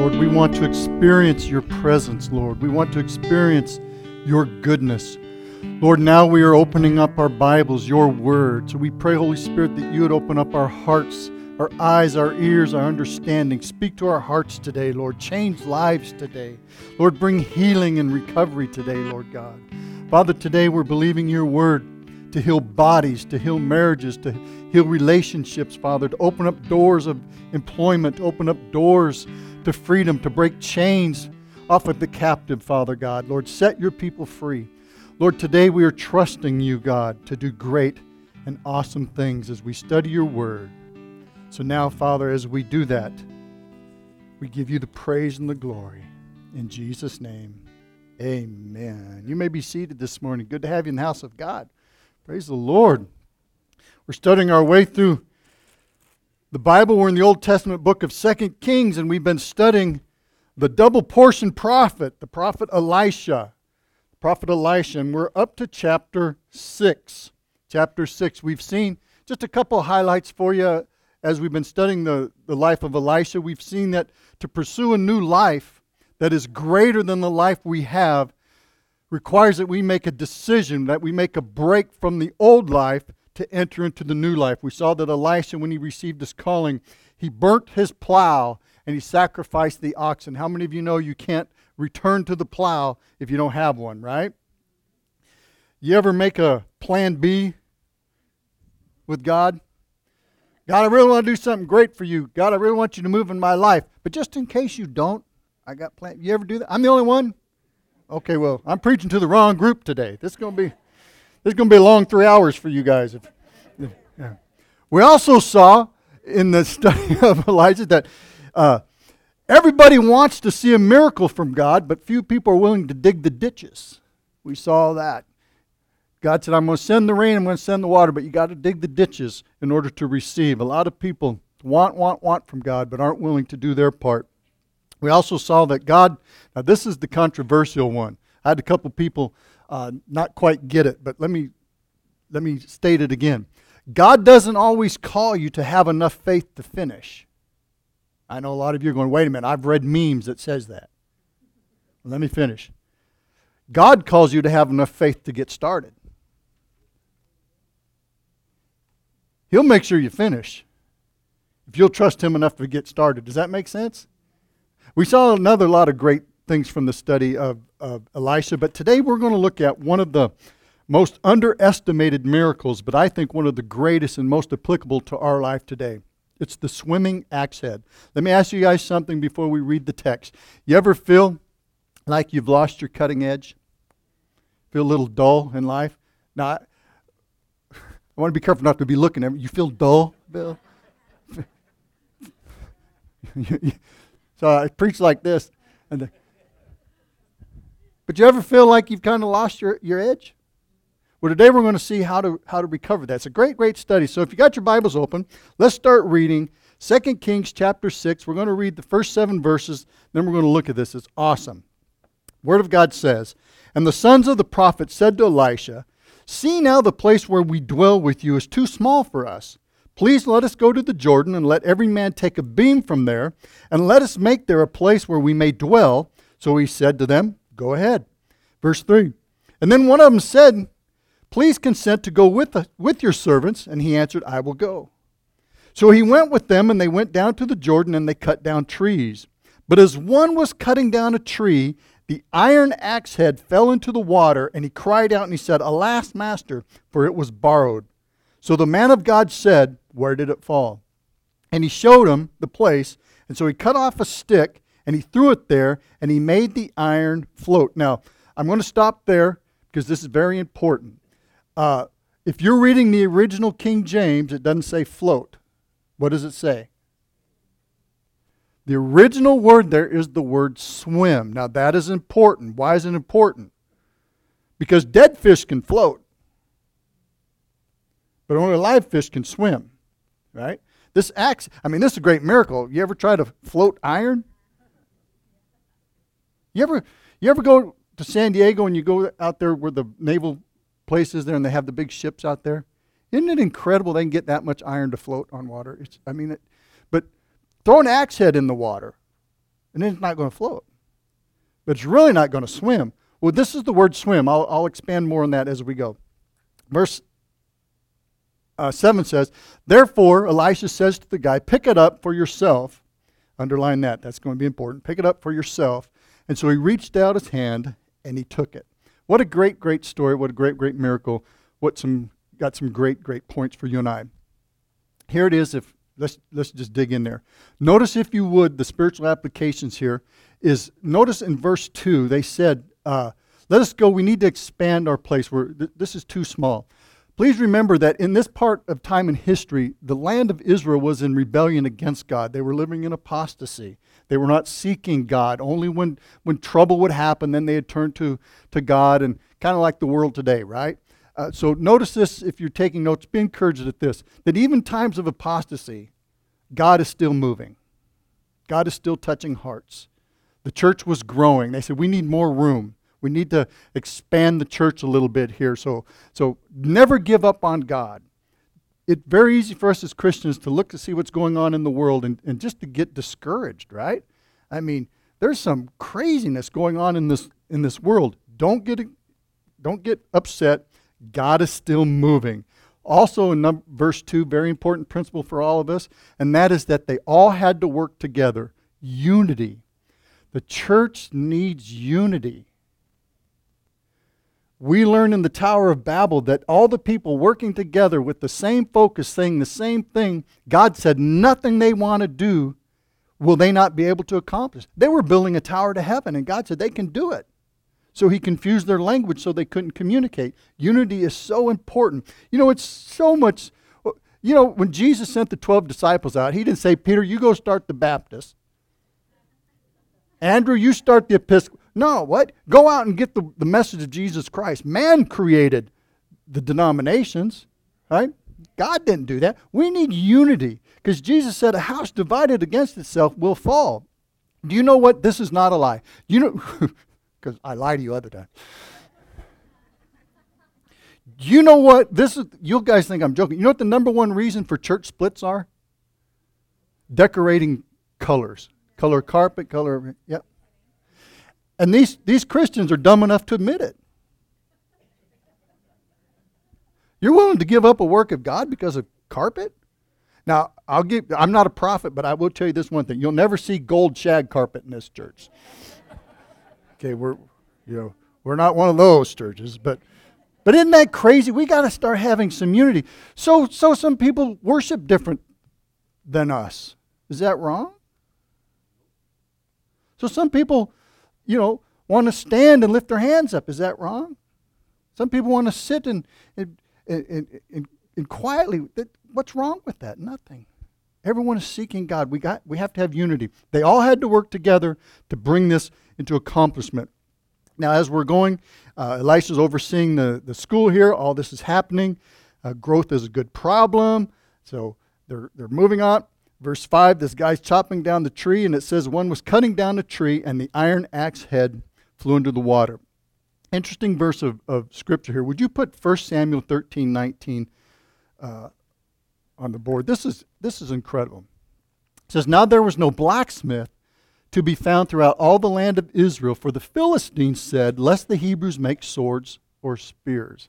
Lord. We want to experience your presence, Lord. We want to experience your goodness. Lord, now we are opening up our Bibles, your word. So we pray, Holy Spirit, that you would open up our hearts, our eyes, our ears, our understanding. Speak to our hearts today, Lord. Change lives today. Lord, bring healing and recovery today, Lord God. Father, today we're believing your word to heal bodies, to heal marriages, to heal relationships, Father, to open up doors of employment, to open up doors to freedom, to break chains off of the captive, Father God. Lord, set your people free. Lord, today we are trusting you, God, to do great and awesome things as we study your word. So now, Father, as we do that, we give you the praise and the glory. In Jesus' name, amen. You may be seated this morning. Good to have you in the house of God. Praise the Lord. We're studying our way through the Bible. We're in the Old Testament book of Second Kings, and we've been studying the double portion prophet, the prophet Elisha. Prophet Elisha, and we're up to chapter 6. Chapter 6. We've seen just a couple highlights for you as we've been studying the, the life of Elisha. We've seen that to pursue a new life that is greater than the life we have requires that we make a decision, that we make a break from the old life to enter into the new life. We saw that Elisha, when he received his calling, he burnt his plow and he sacrificed the oxen. How many of you know you can't return to the plow if you don't have one, right? You ever make a plan B with God? God, I really want to do something great for you. God, I really want you to move in my life. But just in case you don't, I got plan. You ever do that? I'm the only one. Okay, well, I'm preaching to the wrong group today. This is going to be is going to be a long three hours for you guys. If, yeah. We also saw in the study of Elijah that uh, everybody wants to see a miracle from God, but few people are willing to dig the ditches. We saw that. God said, I'm going to send the rain, I'm going to send the water, but you got to dig the ditches in order to receive. A lot of people want, want, want from God, but aren't willing to do their part. We also saw that God, now this is the controversial one. I had a couple people uh, not quite get it, but let me let me state it again. God doesn't always call you to have enough faith to finish. I know a lot of you are going, wait a minute, I've read memes that says that. Let me finish. God calls you to have enough faith to get started. He'll make sure you finish if you'll trust Him enough to get started. Does that make sense? We saw another lot of great things from the study of, of Elisha, but today we're going to look at one of the most underestimated miracles, but I think one of the greatest and most applicable to our life today. It's the swimming axe head. Let me ask you guys something before we read the text. You ever feel like you've lost your cutting edge? Feel a little dull in life? Now, I, I want to be careful not to be looking at me. You feel dull, Bill? so I preach like this, and the, but you ever feel like you've kind of lost your, your edge? Well, today we're going to see how to, how to recover that. It's a great, great study. So if you got your Bibles open, let's start reading 2 Kings chapter 6. We're going to read the first seven verses, then we're going to look at this. It's awesome. Word of God says, And the sons of the prophet said to Elisha, See now the place where we dwell with you is too small for us. Please let us go to the Jordan, and let every man take a beam from there, and let us make there a place where we may dwell. So he said to them, Go ahead. Verse 3. And then one of them said, Please consent to go with, the, with your servants. And he answered, I will go. So he went with them, and they went down to the Jordan, and they cut down trees. But as one was cutting down a tree, the iron axe head fell into the water, and he cried out and he said, Alas, master, for it was borrowed. So the man of God said, Where did it fall? And he showed him the place. And so he cut off a stick and he threw it there and he made the iron float. Now, I'm going to stop there because this is very important. Uh, if you're reading the original King James, it doesn't say float. What does it say? The original word there is the word swim. Now, that is important. Why is it important? Because dead fish can float, but only live fish can swim, right? This axe, I mean, this is a great miracle. You ever try to float iron? You ever you ever go to San Diego and you go out there where the naval place is there and they have the big ships out there? Isn't it incredible they can get that much iron to float on water? It's, I mean, it, but throw an axe head in the water. and it's not going to float. But it's really not going to swim. Well, this is the word swim. I'll, I'll expand more on that as we go. Verse uh, 7 says, Therefore, Elisha says to the guy, Pick it up for yourself. Underline that. That's going to be important. Pick it up for yourself. And so he reached out his hand and he took it. What a great, great story. What a great, great miracle. What some got some great, great points for you and I. Here it is. If let's let's just dig in there. Notice, if you would, the spiritual applications here is notice in verse two they said, uh, "Let us go. We need to expand our place. Where th- this is too small." Please remember that in this part of time in history, the land of Israel was in rebellion against God. They were living in apostasy. They were not seeking God. Only when, when trouble would happen, then they had turned to, to God, and kind of like the world today, right? Uh, so notice this if you're taking notes, be encouraged at this that even times of apostasy, God is still moving. God is still touching hearts. The church was growing. They said, We need more room. We need to expand the church a little bit here. So, so never give up on God. It's very easy for us as Christians to look to see what's going on in the world and, and just to get discouraged, right? I mean, there's some craziness going on in this in this world. Don't get don't get upset. God is still moving. Also, in number, verse 2, very important principle for all of us, and that is that they all had to work together. Unity. The church needs unity. We learn in the Tower of Babel that all the people working together with the same focus, saying the same thing, God said nothing they want to do will they not be able to accomplish. They were building a tower to heaven, and God said they can do it. So he confused their language so they couldn't communicate. Unity is so important. You know, it's so much. You know, when Jesus sent the 12 disciples out, he didn't say, Peter, you go start the Baptist. Andrew, you start the Episcopal. No, what? Go out and get the, the message of Jesus Christ. Man created the denominations, right? God didn't do that. We need unity because Jesus said a house divided against itself will fall. Do you know what? This is not a lie. You know, because I lied to you other times. Do you know what? This is. You guys think I'm joking. You know what the number one reason for church splits are? Decorating colors, color carpet, color. Yep. And these, these Christians are dumb enough to admit it. You're willing to give up a work of God because of carpet? Now, I'll give I'm not a prophet, but I will tell you this one thing. You'll never see gold shag carpet in this church. okay, we're you know, we're not one of those churches, but but isn't that crazy? We got to start having some unity. So so some people worship different than us. Is that wrong? So some people you know, want to stand and lift their hands up. Is that wrong? Some people want to sit and, and, and, and, and quietly. What's wrong with that? Nothing. Everyone is seeking God. We, got, we have to have unity. They all had to work together to bring this into accomplishment. Now, as we're going, uh, Elisha's overseeing the, the school here. All this is happening. Uh, growth is a good problem. So they're, they're moving on. Verse 5 this guy's chopping down the tree, and it says, One was cutting down a tree, and the iron axe head flew into the water. Interesting verse of, of scripture here. Would you put 1 Samuel 13 19 uh, on the board? This is, this is incredible. It says, Now there was no blacksmith to be found throughout all the land of Israel, for the Philistines said, Lest the Hebrews make swords or spears.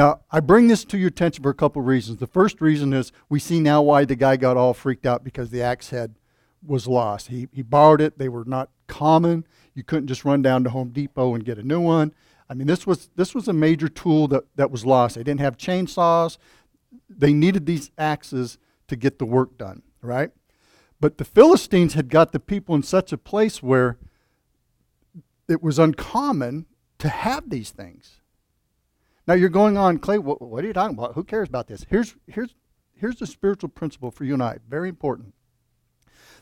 Now, I bring this to your attention for a couple of reasons. The first reason is we see now why the guy got all freaked out because the axe head was lost. He, he borrowed it, they were not common. You couldn't just run down to Home Depot and get a new one. I mean, this was, this was a major tool that, that was lost. They didn't have chainsaws, they needed these axes to get the work done, right? But the Philistines had got the people in such a place where it was uncommon to have these things. Now you're going on, Clay, what, what, are you talking about? Who cares about this? Here's, here's, here's the spiritual principle for you and I, very important.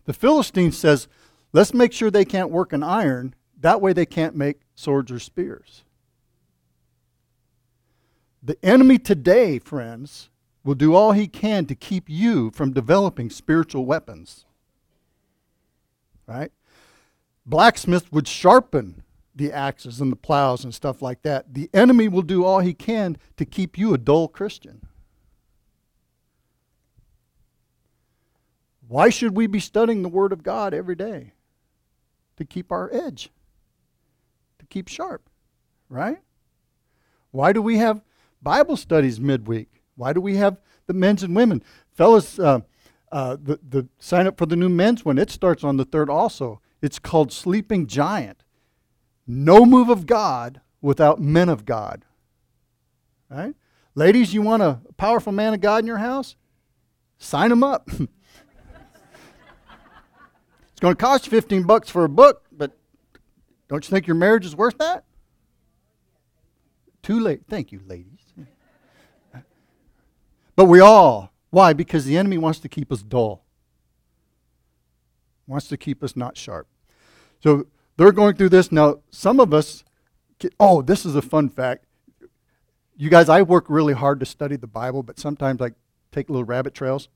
The Philistine says, let's make sure they can't work in iron. That way they can't make swords or spears. The enemy today, friends, will do all he can to keep you from developing spiritual weapons. Right? Blacksmith would sharpen the axes and the plows and stuff like that. The enemy will do all he can to keep you a dull Christian. Why should we be studying the Word of God every day? to keep our edge, to keep sharp, right? Why do we have Bible studies midweek? Why do we have the men's and women? Fellas, uh, uh, the, the sign up for the new men's one, it starts on the third also. It's called Sleeping Giant. No move of God without men of God. Right? Ladies, you want a powerful man of God in your house? Sign him up. it's going to cost you 15 bucks for a book, but don't you think your marriage is worth that? Too late. Thank you, ladies. But we all, why? Because the enemy wants to keep us dull, wants to keep us not sharp. So they're going through this. Now, some of us, get, oh, this is a fun fact. You guys, I work really hard to study the Bible, but sometimes I take little rabbit trails.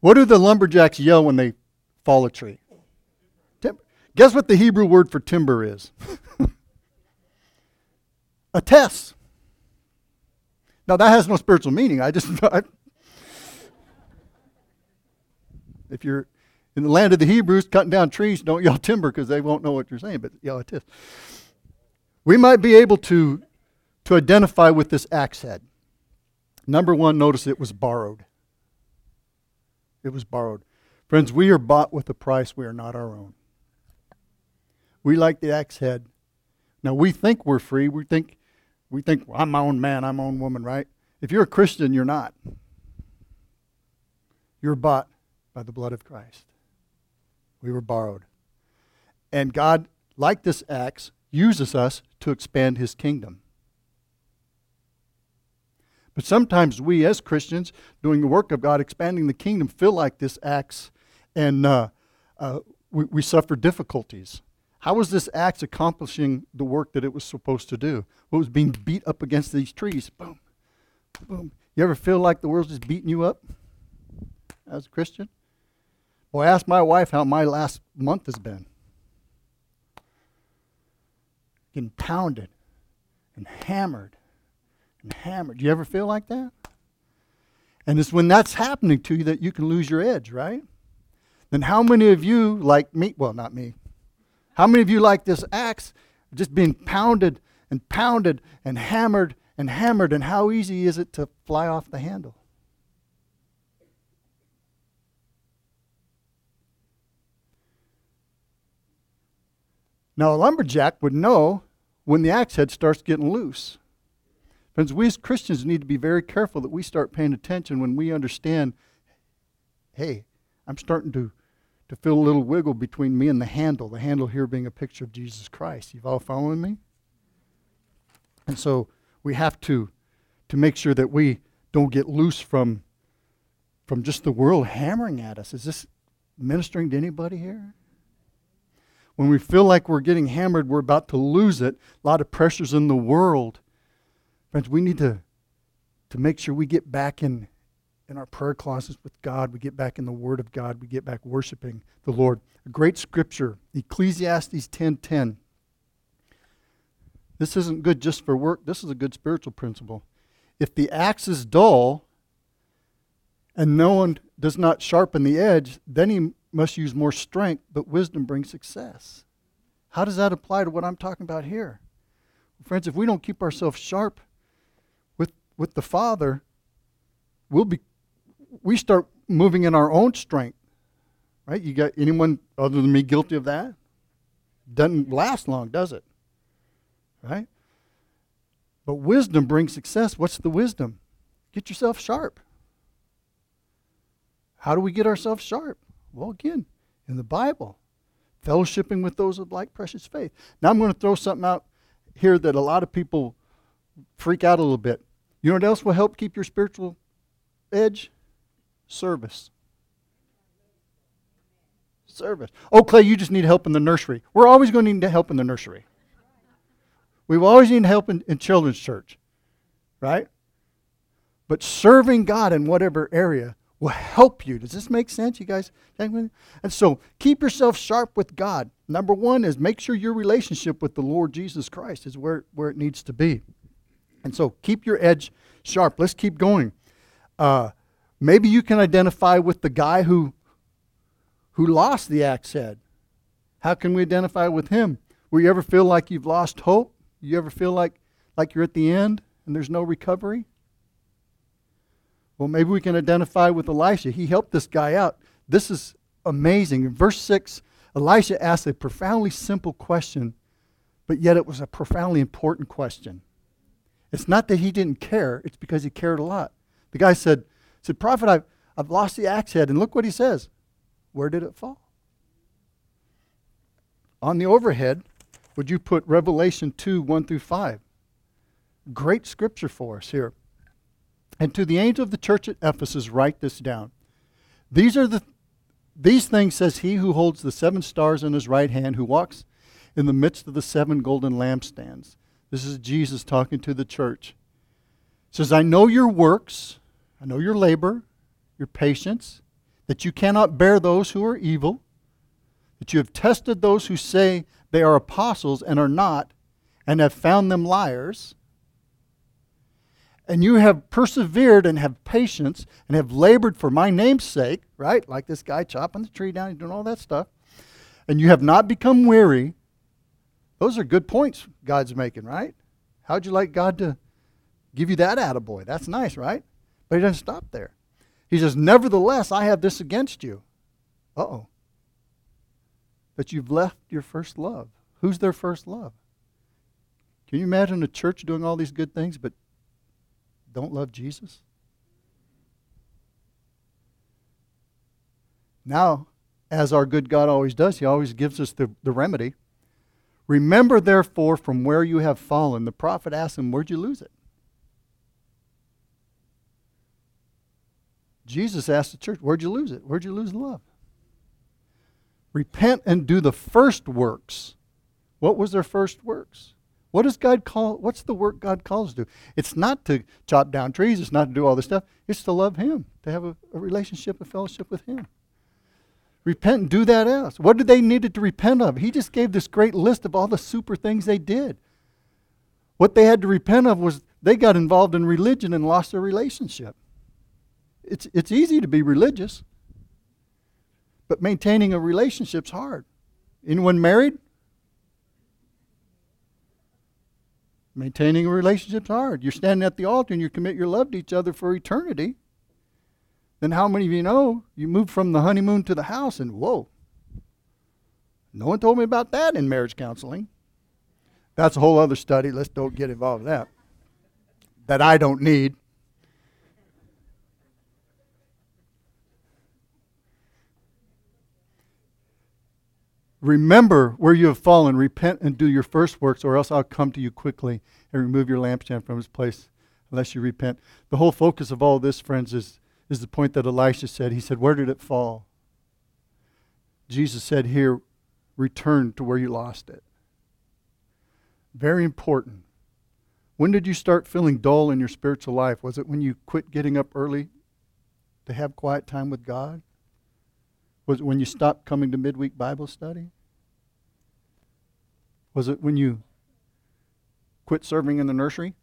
What do the lumberjacks yell when they fall a tree? Tim- Guess what the Hebrew word for timber is? a test. Now that has no spiritual meaning. I just, I, if you're in the land of the Hebrews cutting down trees, don't yell timber because they won't know what you're saying, but yell it is. We might be able to, to identify with this axe head. Number one, notice it was borrowed. It was borrowed. Friends, we are bought with a price we are not our own. We like the axe head. Now we think we're free. We think we think, well, I'm my own man, I'm my own woman, right? If you're a Christian, you're not. You're bought by the blood of Christ. We were borrowed. And God, like this axe, uses us to expand his kingdom. But sometimes we, as Christians, doing the work of God, expanding the kingdom, feel like this axe and uh, uh, we, we suffer difficulties. How was this axe accomplishing the work that it was supposed to do? Well, it was being beat up against these trees. Boom, boom. You ever feel like the world's just beating you up as a Christian? Well, ask my wife how my last month has been. Getting pounded and hammered and hammered. Do you ever feel like that? And it's when that's happening to you that you can lose your edge, right? Then how many of you, like me, well, not me, how many of you like this axe just being pounded and pounded and hammered and hammered, and how easy is it to fly off the handle? Now, a lumberjack would know when the axe head starts getting loose. Friends, we as Christians need to be very careful that we start paying attention when we understand hey, I'm starting to to feel a little wiggle between me and the handle, the handle here being a picture of Jesus Christ. You've all following me? And so we have to to make sure that we don't get loose from from just the world hammering at us. Is this ministering to anybody here? When we feel like we're getting hammered, we're about to lose it. A lot of pressures in the world. Friends, we need to, to make sure we get back in in our prayer closets with God. We get back in the Word of God. We get back worshiping the Lord. A great scripture, Ecclesiastes 10:10. This isn't good just for work. This is a good spiritual principle. If the axe is dull and no one does not sharpen the edge, then he must use more strength, but wisdom brings success. How does that apply to what I'm talking about here? Friends, if we don't keep ourselves sharp with, with the Father, we'll be we start moving in our own strength. Right? You got anyone other than me guilty of that? Doesn't last long, does it? Right? But wisdom brings success. What's the wisdom? Get yourself sharp. How do we get ourselves sharp? Well, again, in the Bible, fellowshipping with those of like precious faith. Now, I'm going to throw something out here that a lot of people freak out a little bit. You know what else will help keep your spiritual edge? Service. Service. Oh, Clay, you just need help in the nursery. We're always going to need help in the nursery. We always need help in, in children's church, right? But serving God in whatever area will help you. Does this make sense, you guys? And so keep yourself sharp with God. Number one is make sure your relationship with the Lord Jesus Christ is where, where it needs to be. And so keep your edge sharp. Let's keep going. Uh, Maybe you can identify with the guy who who lost the axe head. How can we identify with him? Will you ever feel like you've lost hope? You ever feel like, like you're at the end and there's no recovery? Well, maybe we can identify with Elisha. He helped this guy out. This is amazing. In verse 6, Elisha asked a profoundly simple question, but yet it was a profoundly important question. It's not that he didn't care, it's because he cared a lot. The guy said, said Prophet, I've, I've lost the axe head. And look what he says. Where did it fall? On the overhead, would you put Revelation 2 1 through 5? Great scripture for us here. And to the angel of the church at Ephesus, write this down. These are the these things says he who holds the seven stars in his right hand, who walks in the midst of the seven golden lampstands. This is Jesus talking to the church. says, I know your works, I know your labor, your patience, that you cannot bear those who are evil, that you have tested those who say they are apostles and are not, and have found them liars and you have persevered and have patience and have labored for my name's sake, right? Like this guy chopping the tree down, and doing all that stuff, and you have not become weary. Those are good points God's making, right? How'd you like God to give you that attaboy? That's nice, right? But he doesn't stop there. He says, Nevertheless, I have this against you. Uh oh. That you've left your first love. Who's their first love? Can you imagine a church doing all these good things, but don't love Jesus? Now, as our good God always does, He always gives us the, the remedy. Remember, therefore, from where you have fallen. The prophet asked him, Where'd you lose it? Jesus asked the church, Where'd you lose it? Where'd you lose love? Repent and do the first works. What was their first works? What does God call? What's the work God calls to? Do? It's not to chop down trees. It's not to do all this stuff. It's to love Him, to have a, a relationship, a fellowship with Him. Repent and do that else. What did they needed to repent of? He just gave this great list of all the super things they did. What they had to repent of was they got involved in religion and lost their relationship. It's, it's easy to be religious, but maintaining a relationship's hard. Anyone married? Maintaining a relationship's hard. You're standing at the altar and you commit your love to each other for eternity. Then how many of you know you moved from the honeymoon to the house and whoa, no one told me about that in marriage counseling. That's a whole other study. Let's don't get involved in that. That I don't need. Remember where you have fallen, repent and do your first works, or else I'll come to you quickly and remove your lampstand from its place unless you repent. The whole focus of all this, friends, is, is the point that Elisha said. He said, Where did it fall? Jesus said, Here, return to where you lost it. Very important. When did you start feeling dull in your spiritual life? Was it when you quit getting up early to have quiet time with God? Was it when you stopped coming to midweek Bible study? Was it when you quit serving in the nursery?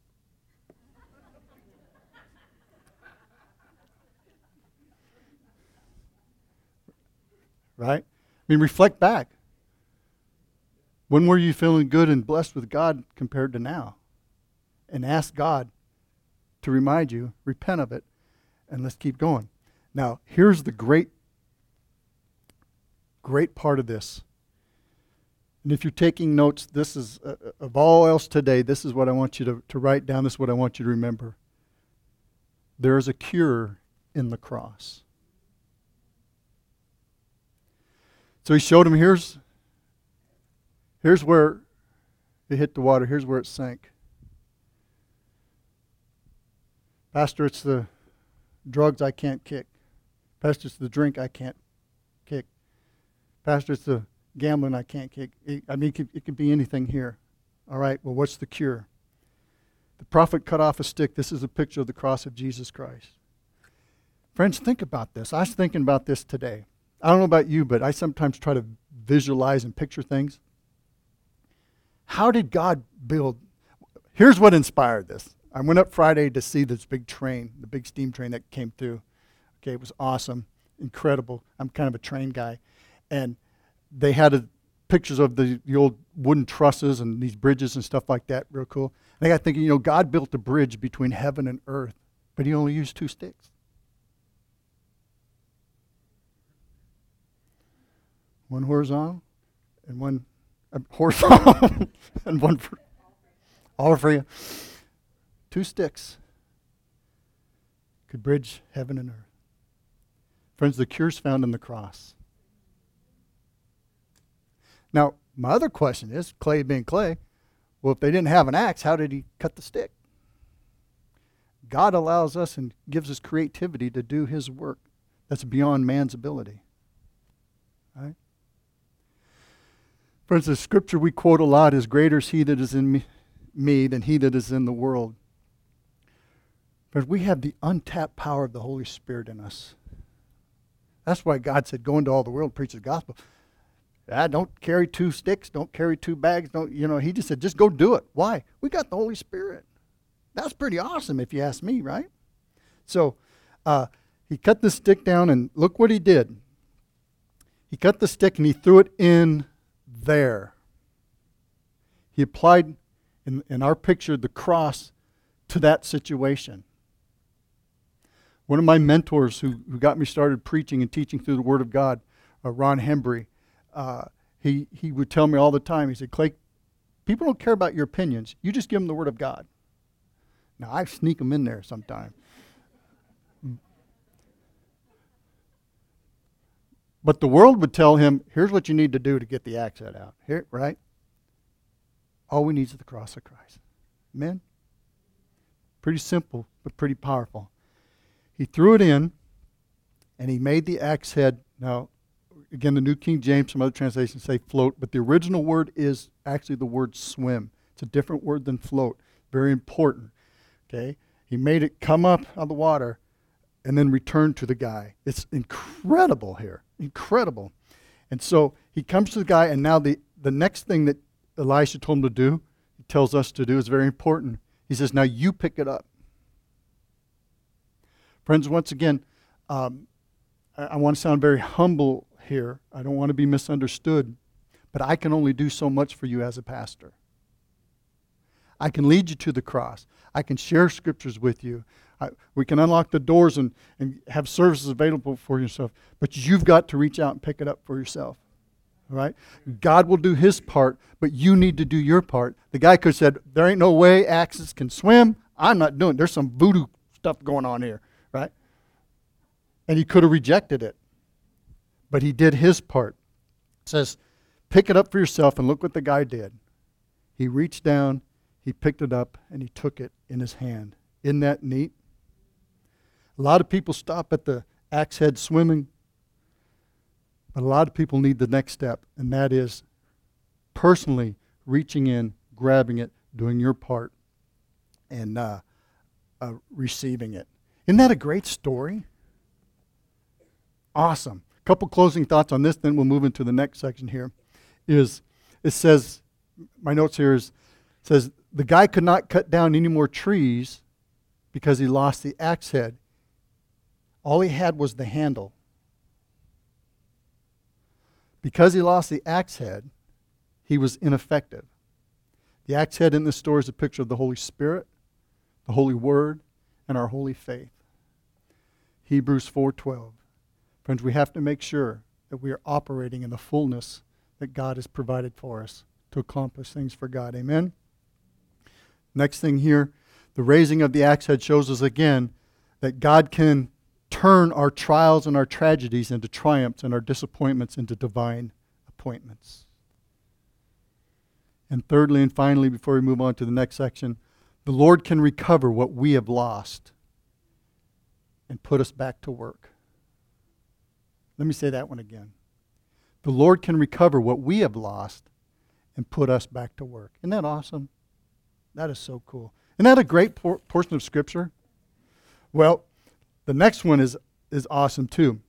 Right? I mean, reflect back. When were you feeling good and blessed with God compared to now? And ask God to remind you, repent of it, and let's keep going. Now, here's the great great part of this. And if you're taking notes, this is, uh, uh, of all else today, this is what I want you to, to write down. This is what I want you to remember. There is a cure in the cross. So he showed him here's, here's where it hit the water, here's where it sank. Pastor, it's the drugs I can't kick. Pastor, it's the drink I can't. Pastor, it's the gambling I can't kick. I mean, it could, it could be anything here. All right, well, what's the cure? The prophet cut off a stick. This is a picture of the cross of Jesus Christ. Friends, think about this. I was thinking about this today. I don't know about you, but I sometimes try to visualize and picture things. How did God build? Here's what inspired this. I went up Friday to see this big train, the big steam train that came through. Okay, it was awesome, incredible. I'm kind of a train guy. And they had a, pictures of the, the old wooden trusses and these bridges and stuff like that, real cool. And I got thinking, you know, God built a bridge between heaven and earth, but He only used two sticks. One horizontal and one uh, horizontal and one for, all for you. Two sticks could bridge heaven and earth. Friends, the cure's found in the cross. Now, my other question is clay being clay, well, if they didn't have an axe, how did he cut the stick? God allows us and gives us creativity to do his work that's beyond man's ability. Right? Friends, the scripture we quote a lot is greater is he that is in me, me than he that is in the world. Friends, we have the untapped power of the Holy Spirit in us. That's why God said, Go into all the world, preach the gospel. Ah, don't carry two sticks, don't carry two bags, don't you know, he just said, just go do it. Why? We got the Holy Spirit. That's pretty awesome if you ask me, right? So uh, he cut the stick down and look what he did. He cut the stick and he threw it in there. He applied in, in our picture the cross to that situation. One of my mentors who, who got me started preaching and teaching through the Word of God, uh, Ron Hembry, uh, he, he would tell me all the time, he said, Clay, people don't care about your opinions. You just give them the Word of God. Now, I sneak them in there sometimes. But the world would tell him, here's what you need to do to get the accent out. Here, right? All we need is the cross of Christ. Amen? Pretty simple, but pretty powerful. He threw it in, and he made the axe head. Now, again, the New King James, some other translations say float, but the original word is actually the word swim. It's a different word than float. Very important. Okay? He made it come up out of the water and then return to the guy. It's incredible here. Incredible. And so he comes to the guy, and now the, the next thing that Elisha told him to do, he tells us to do, is very important. He says, Now you pick it up. Friends, once again, um, I, I want to sound very humble here. I don't want to be misunderstood, but I can only do so much for you as a pastor. I can lead you to the cross. I can share scriptures with you. I, we can unlock the doors and, and have services available for yourself, but you've got to reach out and pick it up for yourself. Right? God will do his part, but you need to do your part. The guy could have said, There ain't no way axes can swim. I'm not doing it. There's some voodoo stuff going on here, right? And he could have rejected it. But he did his part. It says, Pick it up for yourself, and look what the guy did. He reached down, he picked it up, and he took it in his hand. Isn't that neat? A lot of people stop at the axe head swimming, but a lot of people need the next step, and that is personally reaching in, grabbing it, doing your part, and uh, uh, receiving it. Isn't that a great story? Awesome. Couple closing thoughts on this, then we'll move into the next section here. Is it says, my notes here is says the guy could not cut down any more trees because he lost the axe head. All he had was the handle. Because he lost the axe head, he was ineffective. The axe head in this story is a picture of the Holy Spirit, the Holy Word, and our holy faith. Hebrews 4:12. Friends, we have to make sure that we are operating in the fullness that God has provided for us to accomplish things for God. Amen. Next thing here, the raising of the axe head shows us again that God can turn our trials and our tragedies into triumphs and our disappointments into divine appointments. And thirdly and finally, before we move on to the next section, the Lord can recover what we have lost and put us back to work. Let me say that one again. The Lord can recover what we have lost and put us back to work. Isn't that awesome? That is so cool. Isn't that a great por- portion of Scripture? Well, the next one is, is awesome too.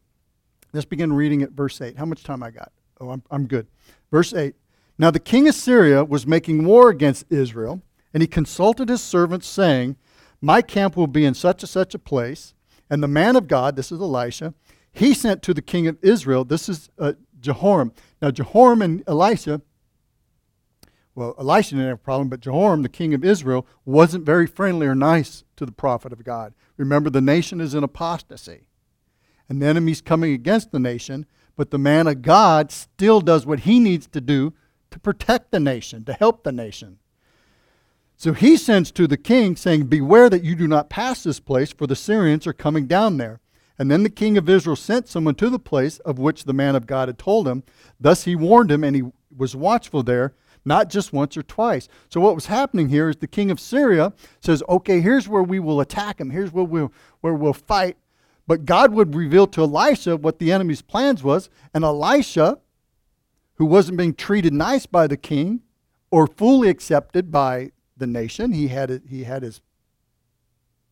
Let's begin reading at verse 8. How much time I got? Oh, I'm, I'm good. Verse 8. Now the king of Syria was making war against Israel, and he consulted his servants, saying, My camp will be in such and such a place. And the man of God, this is Elisha, he sent to the king of Israel, this is uh, Jehoram. Now, Jehoram and Elisha, well, Elisha didn't have a problem, but Jehoram, the king of Israel, wasn't very friendly or nice to the prophet of God. Remember, the nation is in apostasy, and the enemy's coming against the nation, but the man of God still does what he needs to do to protect the nation, to help the nation. So he sends to the king, saying, Beware that you do not pass this place, for the Syrians are coming down there. And then the king of Israel sent someone to the place of which the man of God had told him. Thus he warned him, and he was watchful there, not just once or twice. So what was happening here is the king of Syria says, Okay, here's where we will attack him, here's where we'll, where we'll fight. But God would reveal to Elisha what the enemy's plans was, and Elisha, who wasn't being treated nice by the king or fully accepted by the nation. He had he had his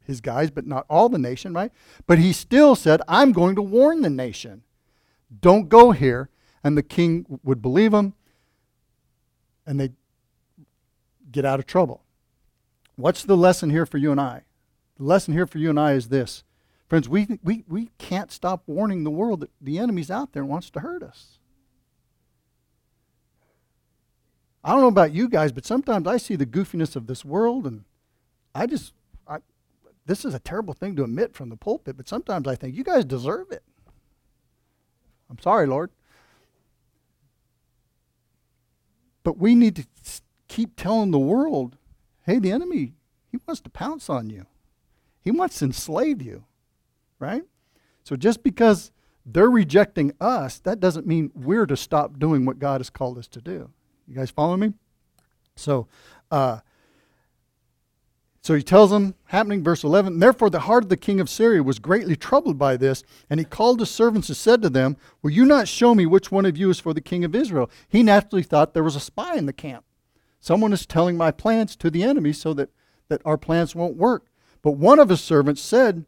his guys, but not all the nation, right? But he still said, "I'm going to warn the nation. Don't go here." And the king would believe him, and they get out of trouble. What's the lesson here for you and I? The lesson here for you and I is this. Friends, we, we, we can't stop warning the world that the enemy's out there and wants to hurt us. I don't know about you guys, but sometimes I see the goofiness of this world, and I just, this is a terrible thing to admit from the pulpit, but sometimes I think you guys deserve it. I'm sorry, Lord. But we need to keep telling the world hey, the enemy, he wants to pounce on you, he wants to enslave you, right? So just because they're rejecting us, that doesn't mean we're to stop doing what God has called us to do. You guys follow me? So, uh, so he tells them, happening, verse 11, Therefore the heart of the king of Syria was greatly troubled by this, and he called his servants and said to them, Will you not show me which one of you is for the king of Israel? He naturally thought there was a spy in the camp. Someone is telling my plans to the enemy so that, that our plans won't work. But one of his servants said,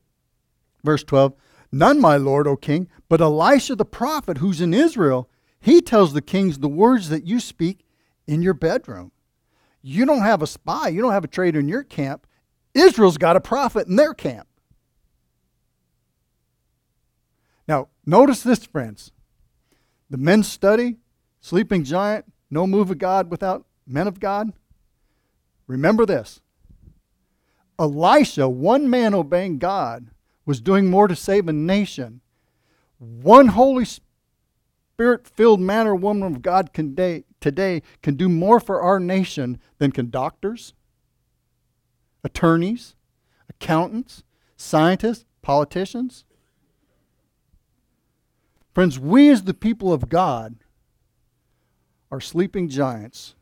verse 12, None, my lord, O king, but Elisha the prophet who's in Israel. He tells the kings the words that you speak in your bedroom. You don't have a spy, you don't have a traitor in your camp. Israel's got a prophet in their camp. Now, notice this, friends. The men's study, sleeping giant, no move of God without men of God. Remember this Elisha, one man obeying God, was doing more to save a nation. One Holy Spirit filled man or woman of God can day, today can do more for our nation than can doctors, attorneys, accountants, scientists, politicians. Friends, we as the people of God are sleeping giants.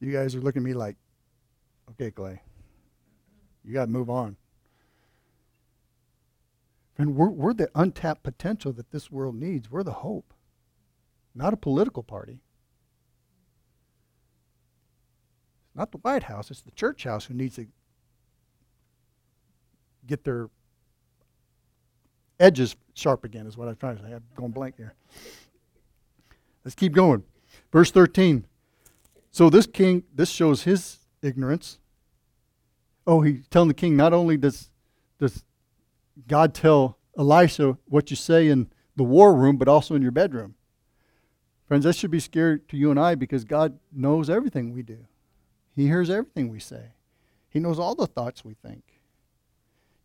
You guys are looking at me like, okay, Clay, you got to move on. And we're, we're the untapped potential that this world needs. We're the hope not a political party. It's not the White House, it's the church house who needs to get their edges sharp again, is what I'm trying to say. I'm going blank here. Let's keep going. Verse 13. So this king, this shows his ignorance. Oh, he's telling the king not only does, does God tell Elisha what you say in the war room, but also in your bedroom. Friends, that should be scary to you and I because God knows everything we do. He hears everything we say. He knows all the thoughts we think.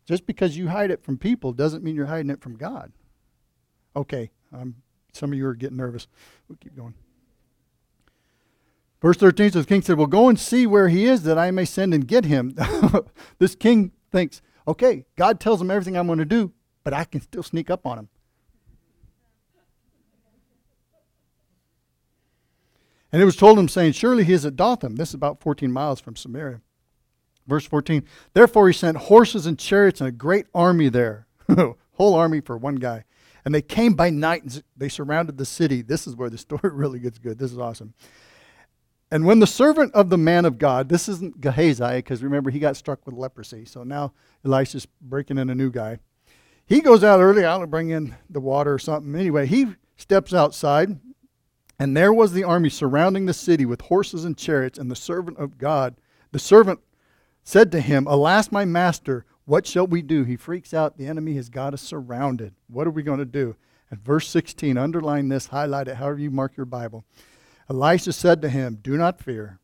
Just because you hide it from people doesn't mean you're hiding it from God. Okay, um, some of you are getting nervous. We'll keep going. Verse 13 so the king said, Well, go and see where he is that I may send and get him. this king thinks, Okay, God tells him everything I'm going to do, but I can still sneak up on him. And it was told him, saying, Surely he is at Dothan. This is about 14 miles from Samaria. Verse 14 Therefore he sent horses and chariots and a great army there. Whole army for one guy. And they came by night and they surrounded the city. This is where the story really gets good. This is awesome. And when the servant of the man of God, this isn't Gehazi, because remember he got struck with leprosy. So now Elisha's breaking in a new guy. He goes out early, out to bring in the water or something. Anyway, he steps outside and there was the army surrounding the city with horses and chariots, and the servant of God, the servant said to him, Alas, my master, what shall we do? He freaks out. The enemy has got us surrounded. What are we going to do? And verse 16, underline this, highlight it, however you mark your Bible. Elisha said to him, Do not fear,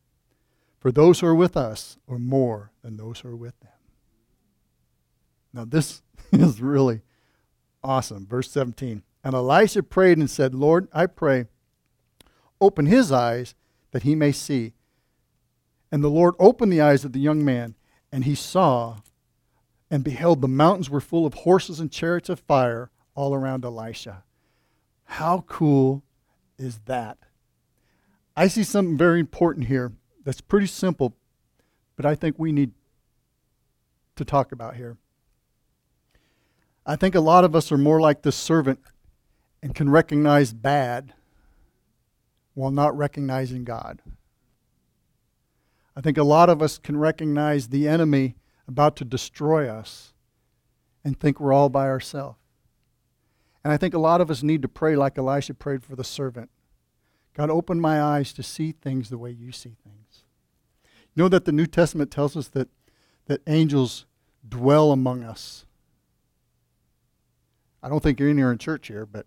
for those who are with us are more than those who are with them. Now, this is really awesome. Verse 17. And Elisha prayed and said, Lord, I pray, open his eyes that he may see. And the Lord opened the eyes of the young man, and he saw and beheld the mountains were full of horses and chariots of fire all around Elisha. How cool is that? I see something very important here that's pretty simple, but I think we need to talk about here. I think a lot of us are more like this servant and can recognize bad while not recognizing God. I think a lot of us can recognize the enemy about to destroy us and think we're all by ourselves. And I think a lot of us need to pray like Elisha prayed for the servant God, open my eyes to see things the way you see things. You know that the New Testament tells us that, that angels dwell among us. I don't think you're in here in church here, but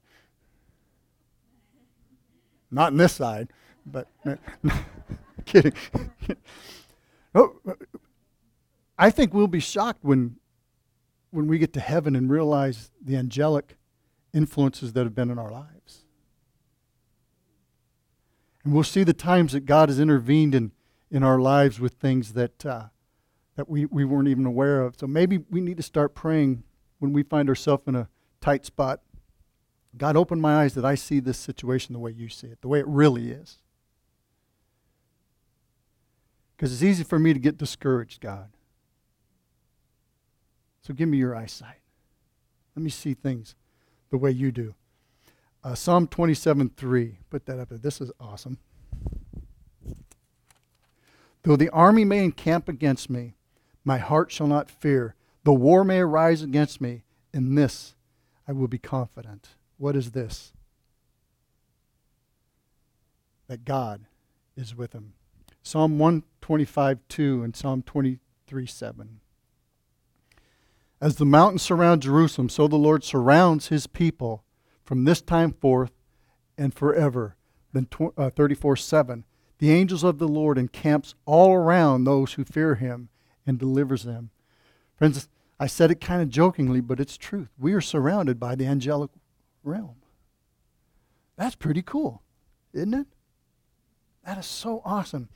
not in this side, but kidding. oh, I think we'll be shocked when when we get to heaven and realize the angelic influences that have been in our lives. And we'll see the times that God has intervened in, in our lives with things that, uh, that we, we weren't even aware of. So maybe we need to start praying when we find ourselves in a tight spot. God, open my eyes that I see this situation the way you see it, the way it really is. Because it's easy for me to get discouraged, God. So give me your eyesight. Let me see things the way you do. Uh, Psalm 27 3. Put that up there. This is awesome. Though the army may encamp against me, my heart shall not fear. The war may arise against me. In this I will be confident. What is this? That God is with him. Psalm 125 2 and Psalm 23 7. As the mountains surround Jerusalem, so the Lord surrounds his people from this time forth and forever. Then uh, 34 7. The angels of the Lord encamps all around those who fear him and delivers them. Friends, I said it kind of jokingly, but it's truth. We are surrounded by the angelic realm. That's pretty cool, isn't it? That is so awesome.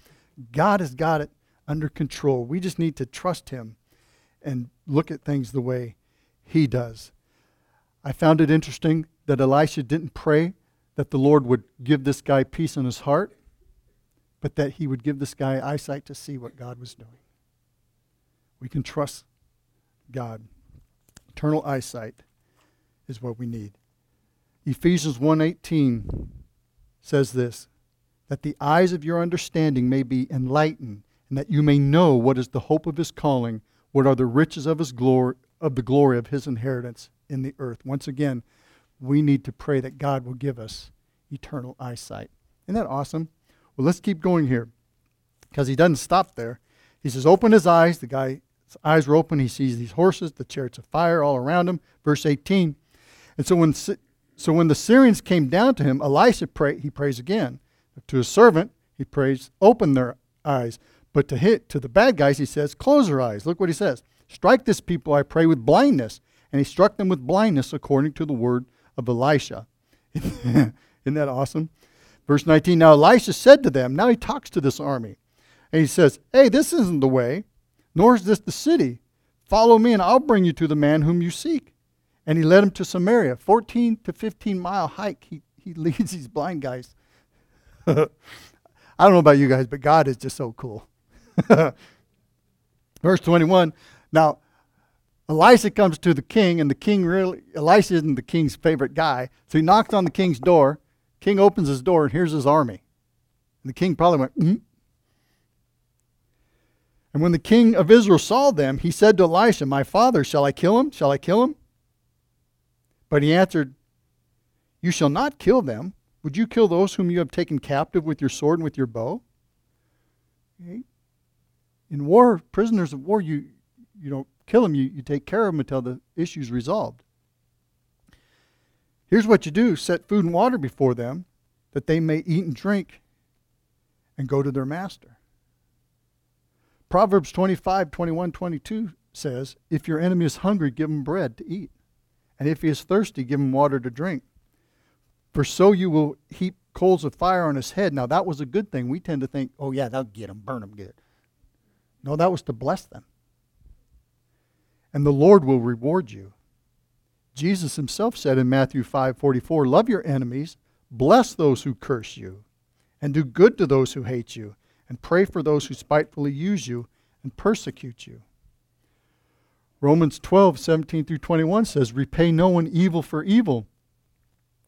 God has got it under control. We just need to trust him and look at things the way he does. I found it interesting that Elisha didn't pray that the Lord would give this guy peace in his heart, but that he would give this guy eyesight to see what God was doing. We can trust God. Eternal eyesight is what we need. Ephesians 1:18 says this that the eyes of your understanding may be enlightened and that you may know what is the hope of his calling what are the riches of his glory of the glory of his inheritance in the earth? Once again, we need to pray that God will give us eternal eyesight. Isn't that awesome? Well, let's keep going here because he doesn't stop there. He says, Open his eyes. The guy's eyes were open. He sees these horses, the chariots of fire all around him. Verse 18. And so when, so when the Syrians came down to him, Elisha pray, he prays again. To his servant, he prays, Open their eyes. But to hit to the bad guys, he says, close your eyes. Look what he says. Strike this people, I pray, with blindness. And he struck them with blindness according to the word of Elisha. Isn't that awesome? Verse 19 Now Elisha said to them, now he talks to this army, and he says, Hey, this isn't the way, nor is this the city. Follow me, and I'll bring you to the man whom you seek. And he led him to Samaria, 14 to 15 mile hike. He, he leads these blind guys. I don't know about you guys, but God is just so cool. Verse 21. Now, Elisha comes to the king, and the king really, Elisha isn't the king's favorite guy. So he knocks on the king's door. King opens his door, and here's his army. And the king probably went, mm. And when the king of Israel saw them, he said to Elisha, My father, shall I kill him? Shall I kill him? But he answered, You shall not kill them. Would you kill those whom you have taken captive with your sword and with your bow? In war, prisoners of war, you you don't kill them. You, you take care of them until the issue's resolved. Here's what you do set food and water before them, that they may eat and drink and go to their master. Proverbs 25, 21, 22 says, If your enemy is hungry, give him bread to eat. And if he is thirsty, give him water to drink. For so you will heap coals of fire on his head. Now, that was a good thing. We tend to think, oh, yeah, that'll get him, burn him good. No, that was to bless them. And the Lord will reward you. Jesus himself said in Matthew 5:44, "Love your enemies, bless those who curse you, and do good to those who hate you, and pray for those who spitefully use you and persecute you." Romans 12:17 through 21 says, "Repay no one evil for evil.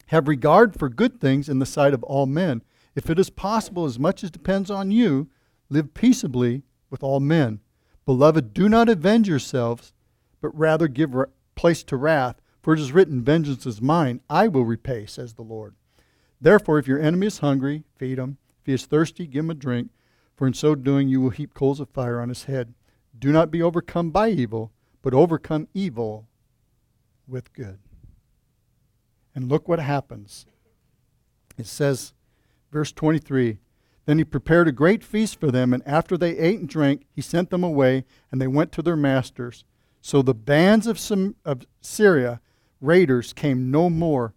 Have regard for good things in the sight of all men. If it is possible, as much as depends on you, live peaceably with all men. Beloved, do not avenge yourselves, but rather give place to wrath." For it is written, Vengeance is mine, I will repay, says the Lord. Therefore, if your enemy is hungry, feed him. If he is thirsty, give him a drink, for in so doing you will heap coals of fire on his head. Do not be overcome by evil, but overcome evil with good. And look what happens. It says, verse 23 Then he prepared a great feast for them, and after they ate and drank, he sent them away, and they went to their masters. So the bands of, Some, of Syria raiders came no more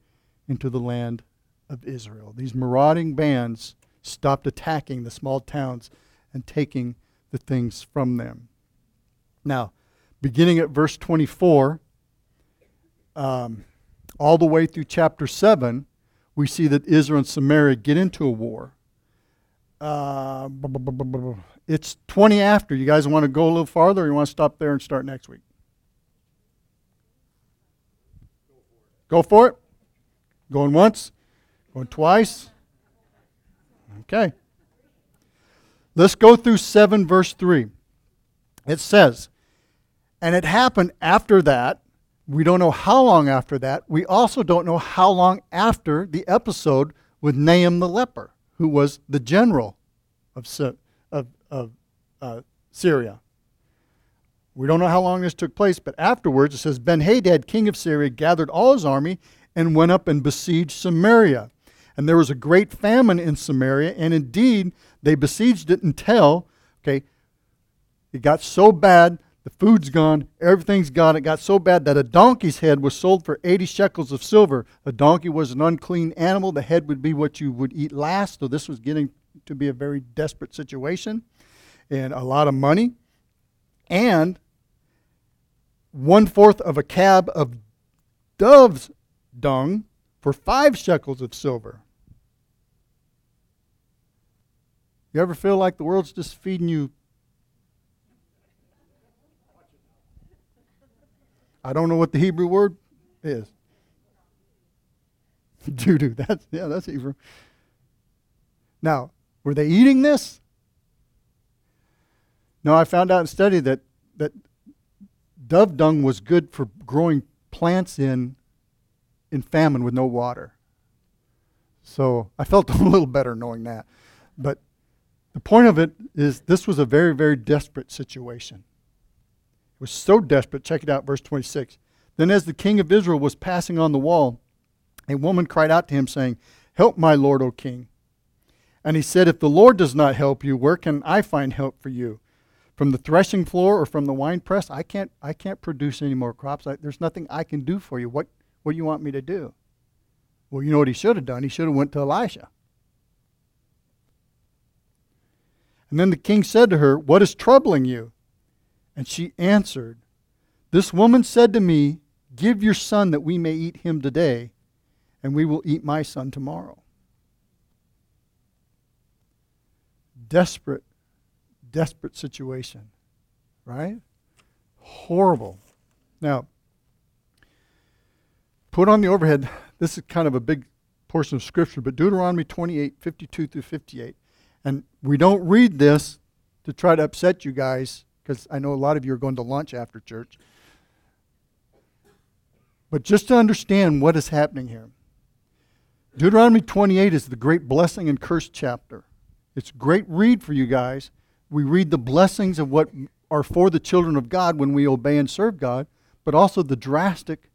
into the land of Israel. These marauding bands stopped attacking the small towns and taking the things from them. Now, beginning at verse 24, um, all the way through chapter 7, we see that Israel and Samaria get into a war. Uh, it's 20 after. You guys want to go a little farther or you want to stop there and start next week? Go for it. Going once, going twice. Okay. Let's go through 7, verse 3. It says, And it happened after that. We don't know how long after that. We also don't know how long after the episode with Naaman the leper, who was the general of, of, of uh, Syria. We don't know how long this took place, but afterwards it says Ben Hadad, king of Syria, gathered all his army and went up and besieged Samaria. And there was a great famine in Samaria, and indeed they besieged it until, okay, it got so bad, the food's gone, everything's gone. It got so bad that a donkey's head was sold for 80 shekels of silver. A donkey was an unclean animal. The head would be what you would eat last. So this was getting to be a very desperate situation and a lot of money. And one fourth of a cab of dove's dung for five shekels of silver. You ever feel like the world's just feeding you? I don't know what the Hebrew word is. Doo doo. That's yeah, that's Hebrew. Now, were they eating this? No, I found out in study that that dove dung was good for growing plants in in famine with no water. So I felt a little better knowing that. But the point of it is this was a very, very desperate situation. Was so desperate. Check it out, verse 26. Then, as the king of Israel was passing on the wall, a woman cried out to him, saying, Help my lord, O king. And he said, If the Lord does not help you, where can I find help for you? from the threshing floor or from the wine press, I can't, I can't produce any more crops. I, there's nothing I can do for you. What, what do you want me to do? Well, you know what he should have done? He should have went to Elisha. And then the king said to her, What is troubling you? And she answered, This woman said to me, Give your son that we may eat him today, and we will eat my son tomorrow. Desperate desperate situation, right? Horrible. Now, put on the overhead, this is kind of a big portion of Scripture, but Deuteronomy 28 52 through 58. And we don't read this to try to upset you guys, because I know a lot of you are going to lunch after church. But just to understand what is happening here. Deuteronomy 28 is the great blessing and curse chapter. It's a great read for you guys we read the blessings of what are for the children of God when we obey and serve God, but also the drastic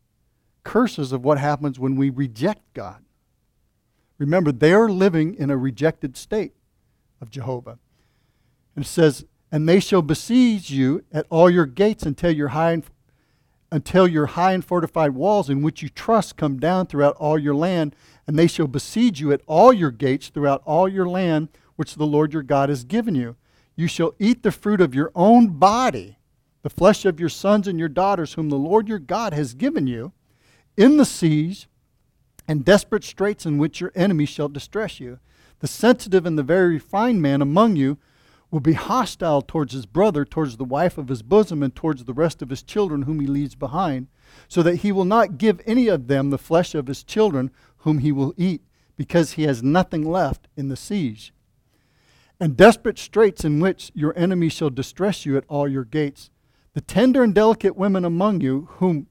curses of what happens when we reject God. Remember, they're living in a rejected state of Jehovah. And it says, And they shall besiege you at all your gates until your high and, until your high and fortified walls in which you trust come down throughout all your land, and they shall besiege you at all your gates throughout all your land which the Lord your God has given you. You shall eat the fruit of your own body, the flesh of your sons and your daughters, whom the Lord your God has given you, in the siege and desperate straits in which your enemies shall distress you. The sensitive and the very refined man among you will be hostile towards his brother, towards the wife of his bosom, and towards the rest of his children whom he leaves behind, so that he will not give any of them the flesh of his children whom he will eat, because he has nothing left in the siege and desperate straits in which your enemy shall distress you at all your gates. The tender and delicate women among you, whom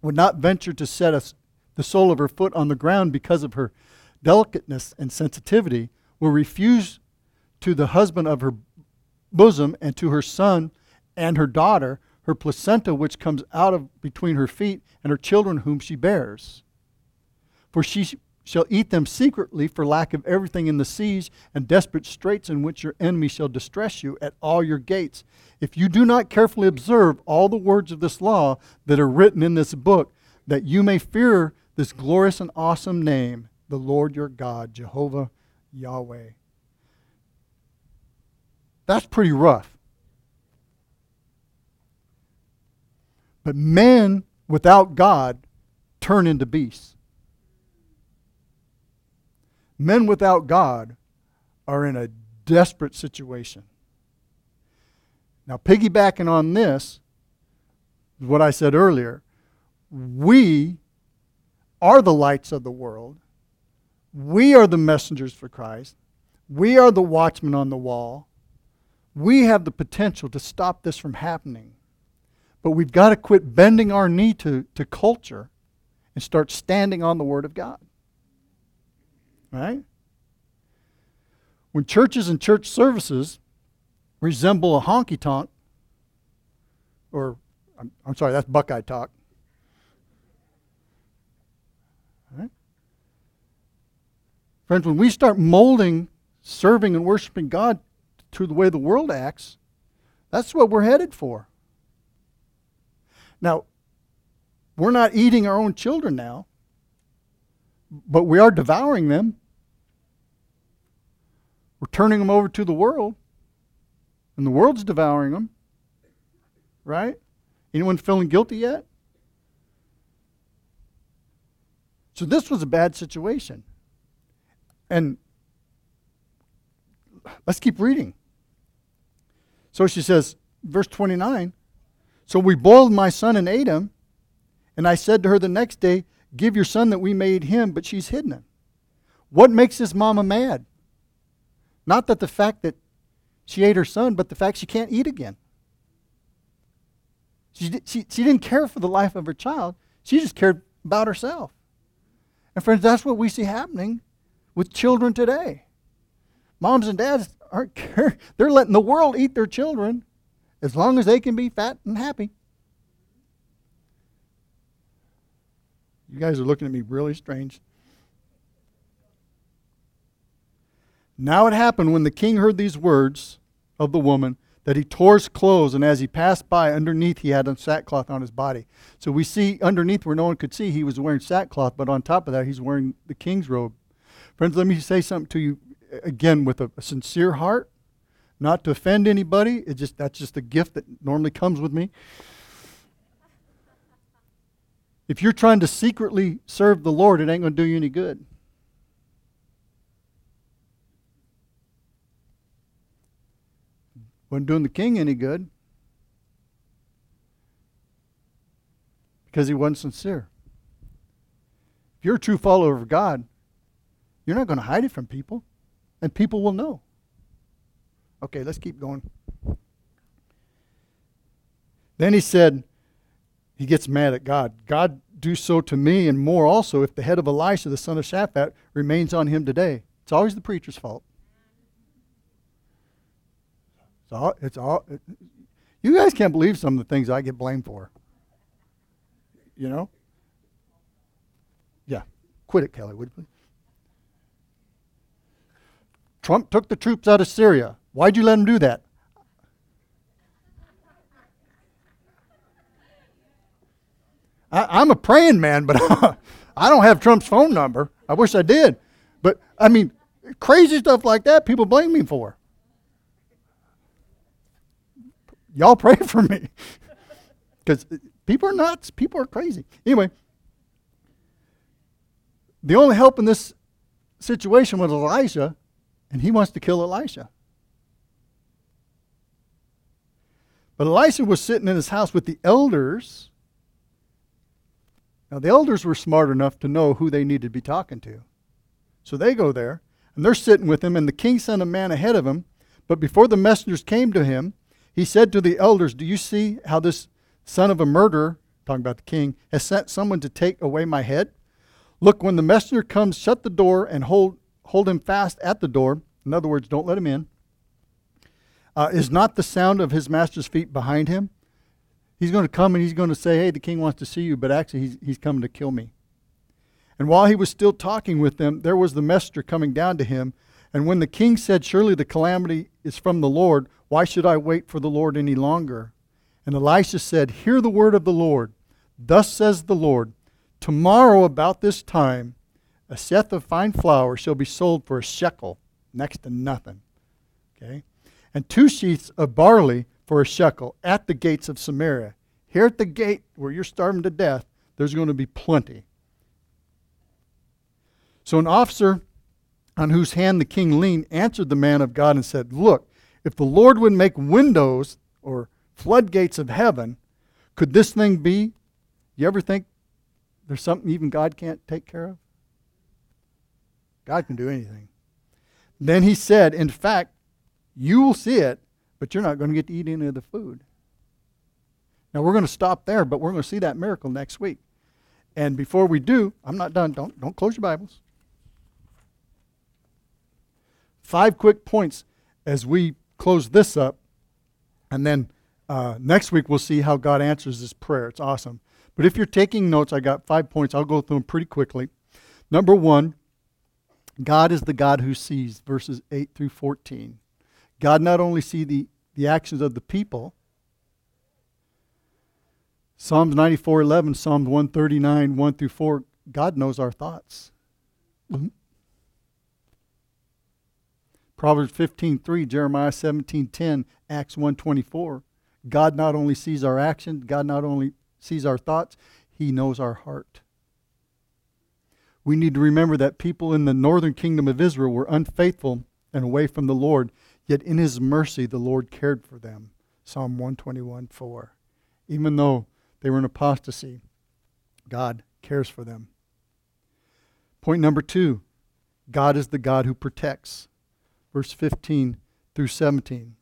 would not venture to set us, the sole of her foot on the ground because of her delicateness and sensitivity, will refuse to the husband of her bosom and to her son and her daughter her placenta which comes out of between her feet and her children whom she bears. For she shall eat them secretly for lack of everything in the siege and desperate straits in which your enemy shall distress you at all your gates. If you do not carefully observe all the words of this law that are written in this book, that you may fear this glorious and awesome name, the Lord your God, Jehovah Yahweh. That's pretty rough. But men without God turn into beasts men without God are in a desperate situation. Now, piggybacking on this, what I said earlier, we are the lights of the world. We are the messengers for Christ. We are the watchmen on the wall. We have the potential to stop this from happening. But we've got to quit bending our knee to, to culture and start standing on the Word of God. Right? When churches and church services resemble a honky tonk, or I'm, I'm sorry, that's Buckeye talk. Right? Friends, when we start molding serving and worshiping God to the way the world acts, that's what we're headed for. Now, we're not eating our own children now, but we are devouring them. We're turning them over to the world, and the world's devouring them. Right? Anyone feeling guilty yet? So this was a bad situation. And let's keep reading. So she says, verse 29 So we boiled my son and ate him, and I said to her the next day, Give your son that we made him, but she's hidden him. What makes this mama mad? Not that the fact that she ate her son, but the fact she can't eat again. She, she, she didn't care for the life of her child, she just cared about herself. And, friends, that's what we see happening with children today. Moms and dads aren't care. They're letting the world eat their children as long as they can be fat and happy. You guys are looking at me really strange. Now it happened when the king heard these words of the woman that he tore his clothes, and as he passed by, underneath he had a sackcloth on his body. So we see underneath where no one could see, he was wearing sackcloth, but on top of that, he's wearing the king's robe. Friends, let me say something to you again with a, sincere heart, not to offend anybody. It just that's just a gift that normally comes with me. If you're trying to secretly serve the Lord, it ain't going to do you any good. Wasn't doing the king any good because he wasn't sincere. If you're a true follower of God, you're not going to hide it from people, and people will know. Okay, let's keep going. Then he said, he gets mad at God. God, do so to me and more also if the head of Elisha, the son of Shaphat, remains on him today. It's always the preacher's fault. It's all, it's all, it, you guys can't believe some of the things I get blamed for. You know? Yeah. Quit it, Kelly, would you please? Trump took the troops out of Syria. Why'd you let him do that? I, am a praying man, but I don't have Trump's phone number. I wish I did. But, I mean, crazy stuff like that, people blame me for. Y'all pray for me. Because people are nuts. People are crazy. Anyway, the only help in this situation was Elijah, and he wants to kill Elisha. But Elisha was sitting in his house with the elders now, the elders were smart enough to know who they needed to be talking to. So they go there, and they're sitting with him, and the king sent a man ahead of him. But before the messengers came to him, he said to the elders, Do you see how this son of a murderer, talking about the king, has sent someone to take away my head? Look, when the messenger comes, shut the door and hold, hold him fast at the door. In other words, don't let him in. Uh, is not the sound of his master's feet behind him? He's going to come and he's going to say, Hey, the king wants to see you, but actually he's, he's coming to kill me. And while he was still talking with them, there was the messenger coming down to him. And when the king said, Surely the calamity is from the Lord, why should I wait for the Lord any longer? And Elisha said, Hear the word of the Lord. Thus says the Lord, Tomorrow about this time, a seah of fine flour shall be sold for a shekel, next to nothing. Okay? And two seahs of barley for a shekel at the gates of Samaria. Here at the gate where you're starving to death, there's going to be plenty. So an officer on whose hand the king leaned answered the man of God and said, Look, if the Lord would make windows or floodgates of heaven, could this thing be? You ever think there's something even God can't take care of? God can do anything. Then he said, In fact, you will see it, but you're not going to get to eat any of the food. Now we're going to stop there, but we're going to see that miracle next week. And before we do, I'm not done. Don't don't close your Bibles. Five quick points as we close this up, and then uh, next week we'll see how God answers this prayer. It's awesome. But if you're taking notes, I got five points. I'll go through them pretty quickly. Number one, God is the God who sees, verses 8 through 14. God not only see the the actions of the people. Psalms 94:11, Psalms 139, 1 through 4, God knows our thoughts. Proverbs 15:3, Jeremiah 17:10, Acts 1:24. God not only sees our actions, God not only sees our thoughts, he knows our heart. We need to remember that people in the northern kingdom of Israel were unfaithful and away from the Lord, Yet in his mercy, the Lord cared for them. Psalm 121 4. Even though they were in apostasy, God cares for them. Point number two God is the God who protects. Verse 15 through 17.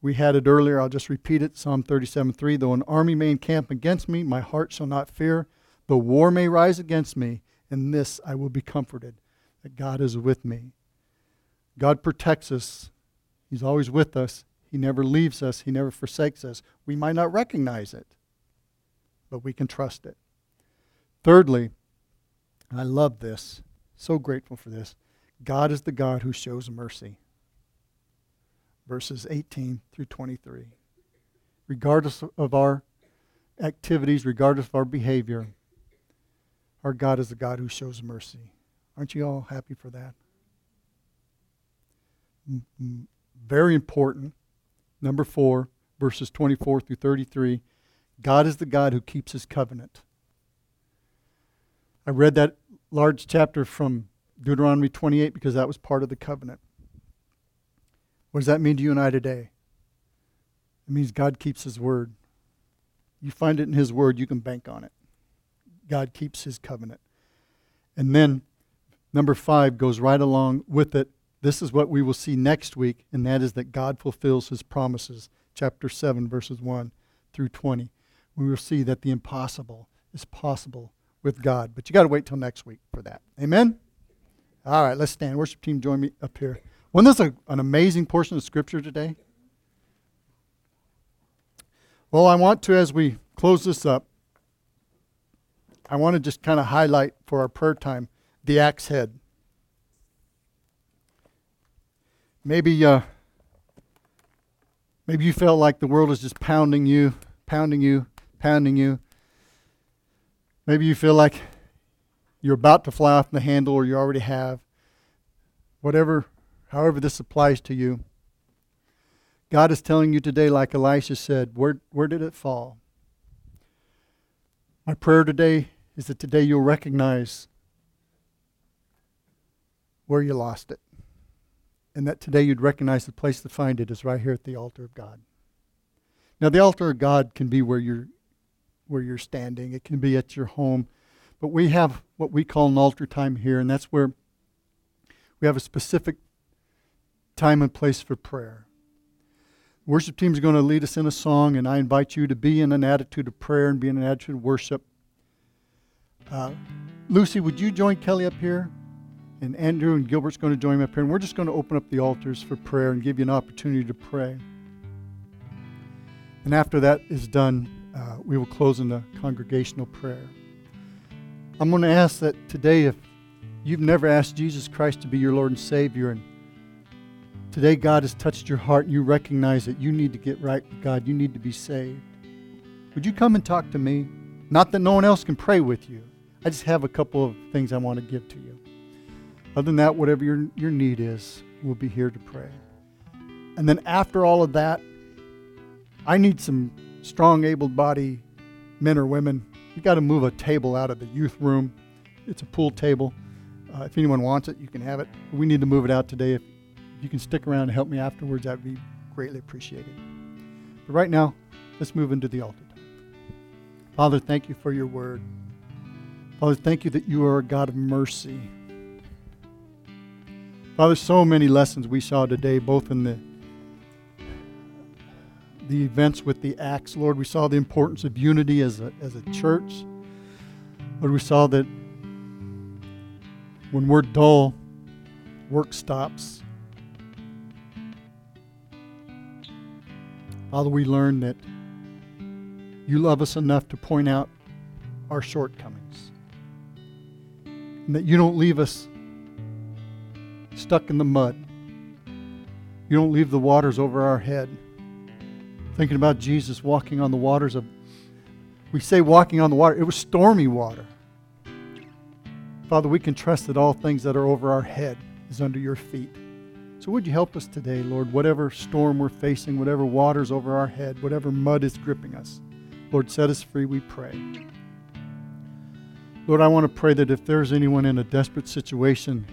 We had it earlier. I'll just repeat it. Psalm 37 3. Though an army may encamp against me, my heart shall not fear. Though war may rise against me, in this I will be comforted, that God is with me. God protects us He's always with us. He never leaves us. He never forsakes us. We might not recognize it, but we can trust it. Thirdly, I love this, so grateful for this God is the God who shows mercy. Verses 18 through 23. Regardless of our activities, regardless of our behavior, our God is the God who shows mercy. Aren't you all happy for that? Mm, mm. very important. Number four, verses 24 through 33. God is the God who keeps his covenant. I read that large chapter from Deuteronomy 28 because that was part of the covenant. What does that mean to you and I today? It means God keeps his word. You find it in his word, you can bank on it. God keeps his covenant. And then number five goes right along with it this is what we will see next week, and that is that God fulfills his promises. Chapter 7, verses 1 through 20. We will see that the impossible is possible with God. But you got to wait till next week for that. Amen? All right, let's stand. Worship team, join me up here. Wasn't this a, an amazing portion of Scripture today? Well, I want to, as we close this up, I want to just kind of highlight for our prayer time the axe head. Maybe uh, maybe you felt like the world is just pounding you, pounding you, pounding you. Maybe you feel like you're about to fly off the handle or you already have. Whatever, however this applies to you. God is telling you today, like Elisha said, where, where did it fall? My prayer today is that today you'll recognize where you lost it. And that today you'd recognize the place to find it is right here at the altar of God. Now the altar of God can be where you're where you're standing. It can be at your home. But we have what we call an altar time here, and that's where we have a specific time and place for prayer. Worship team is going to lead us in a song, and I invite you to be in an attitude of prayer and be in an attitude of worship. Uh, Lucy, would you join Kelly up here? And Andrew and Gilbert's going to join me up here, and we're just going to open up the altars for prayer and give you an opportunity to pray. And after that is done, uh, we will close in a congregational prayer. I'm going to ask that today, if you've never asked Jesus Christ to be your Lord and Savior, and today God has touched your heart and you recognize that you need to get right with God, you need to be saved, would you come and talk to me? Not that no one else can pray with you. I just have a couple of things I want to give to you. Other than that, whatever your, your need is, we'll be here to pray. And then after all of that, I need some strong, able bodied men or women. You got to move a table out of the youth room. It's a pool table. Uh, if anyone wants it, you can have it. We need to move it out today. If you can stick around and help me afterwards, that would be greatly appreciated. But right now, let's move into the altar. Father, thank you for your word. Father, thank you that you are a God of mercy. Father, so many lessons we saw today, both in the the events with the axe, Lord. We saw the importance of unity as a, as a church. Lord, we saw that when we're dull, work stops. Father, we learn that you love us enough to point out our shortcomings. And that you don't leave us stuck in the mud. You don't leave the waters over our head thinking about Jesus walking on the waters of, we say walking on the water, it was stormy water. Father, we can trust that all things that are over our head is under your feet. So would you help us today, Lord, whatever storm we're facing, whatever waters over our head, whatever mud is gripping us. Lord, set us free, we pray. Lord, I want to pray that if there's anyone in a desperate situation,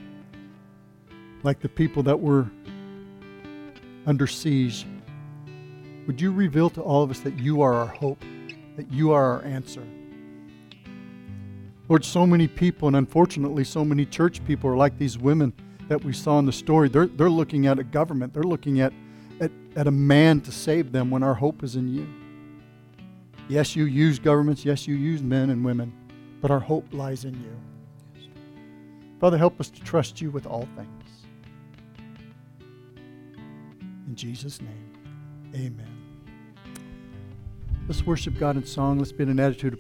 like the people that were under siege, would you reveal to all of us that you are our hope, that you are our answer? Lord, so many people, and unfortunately, so many church people are like these women that we saw in the story. They're, they're looking at a government, they're looking at, at, at a man to save them when our hope is in you. Yes, you use governments, yes, you use men and women, but our hope lies in you. Father, help us to trust you with all things. In Jesus' name, amen. Let's worship God in song. Let's be in an attitude of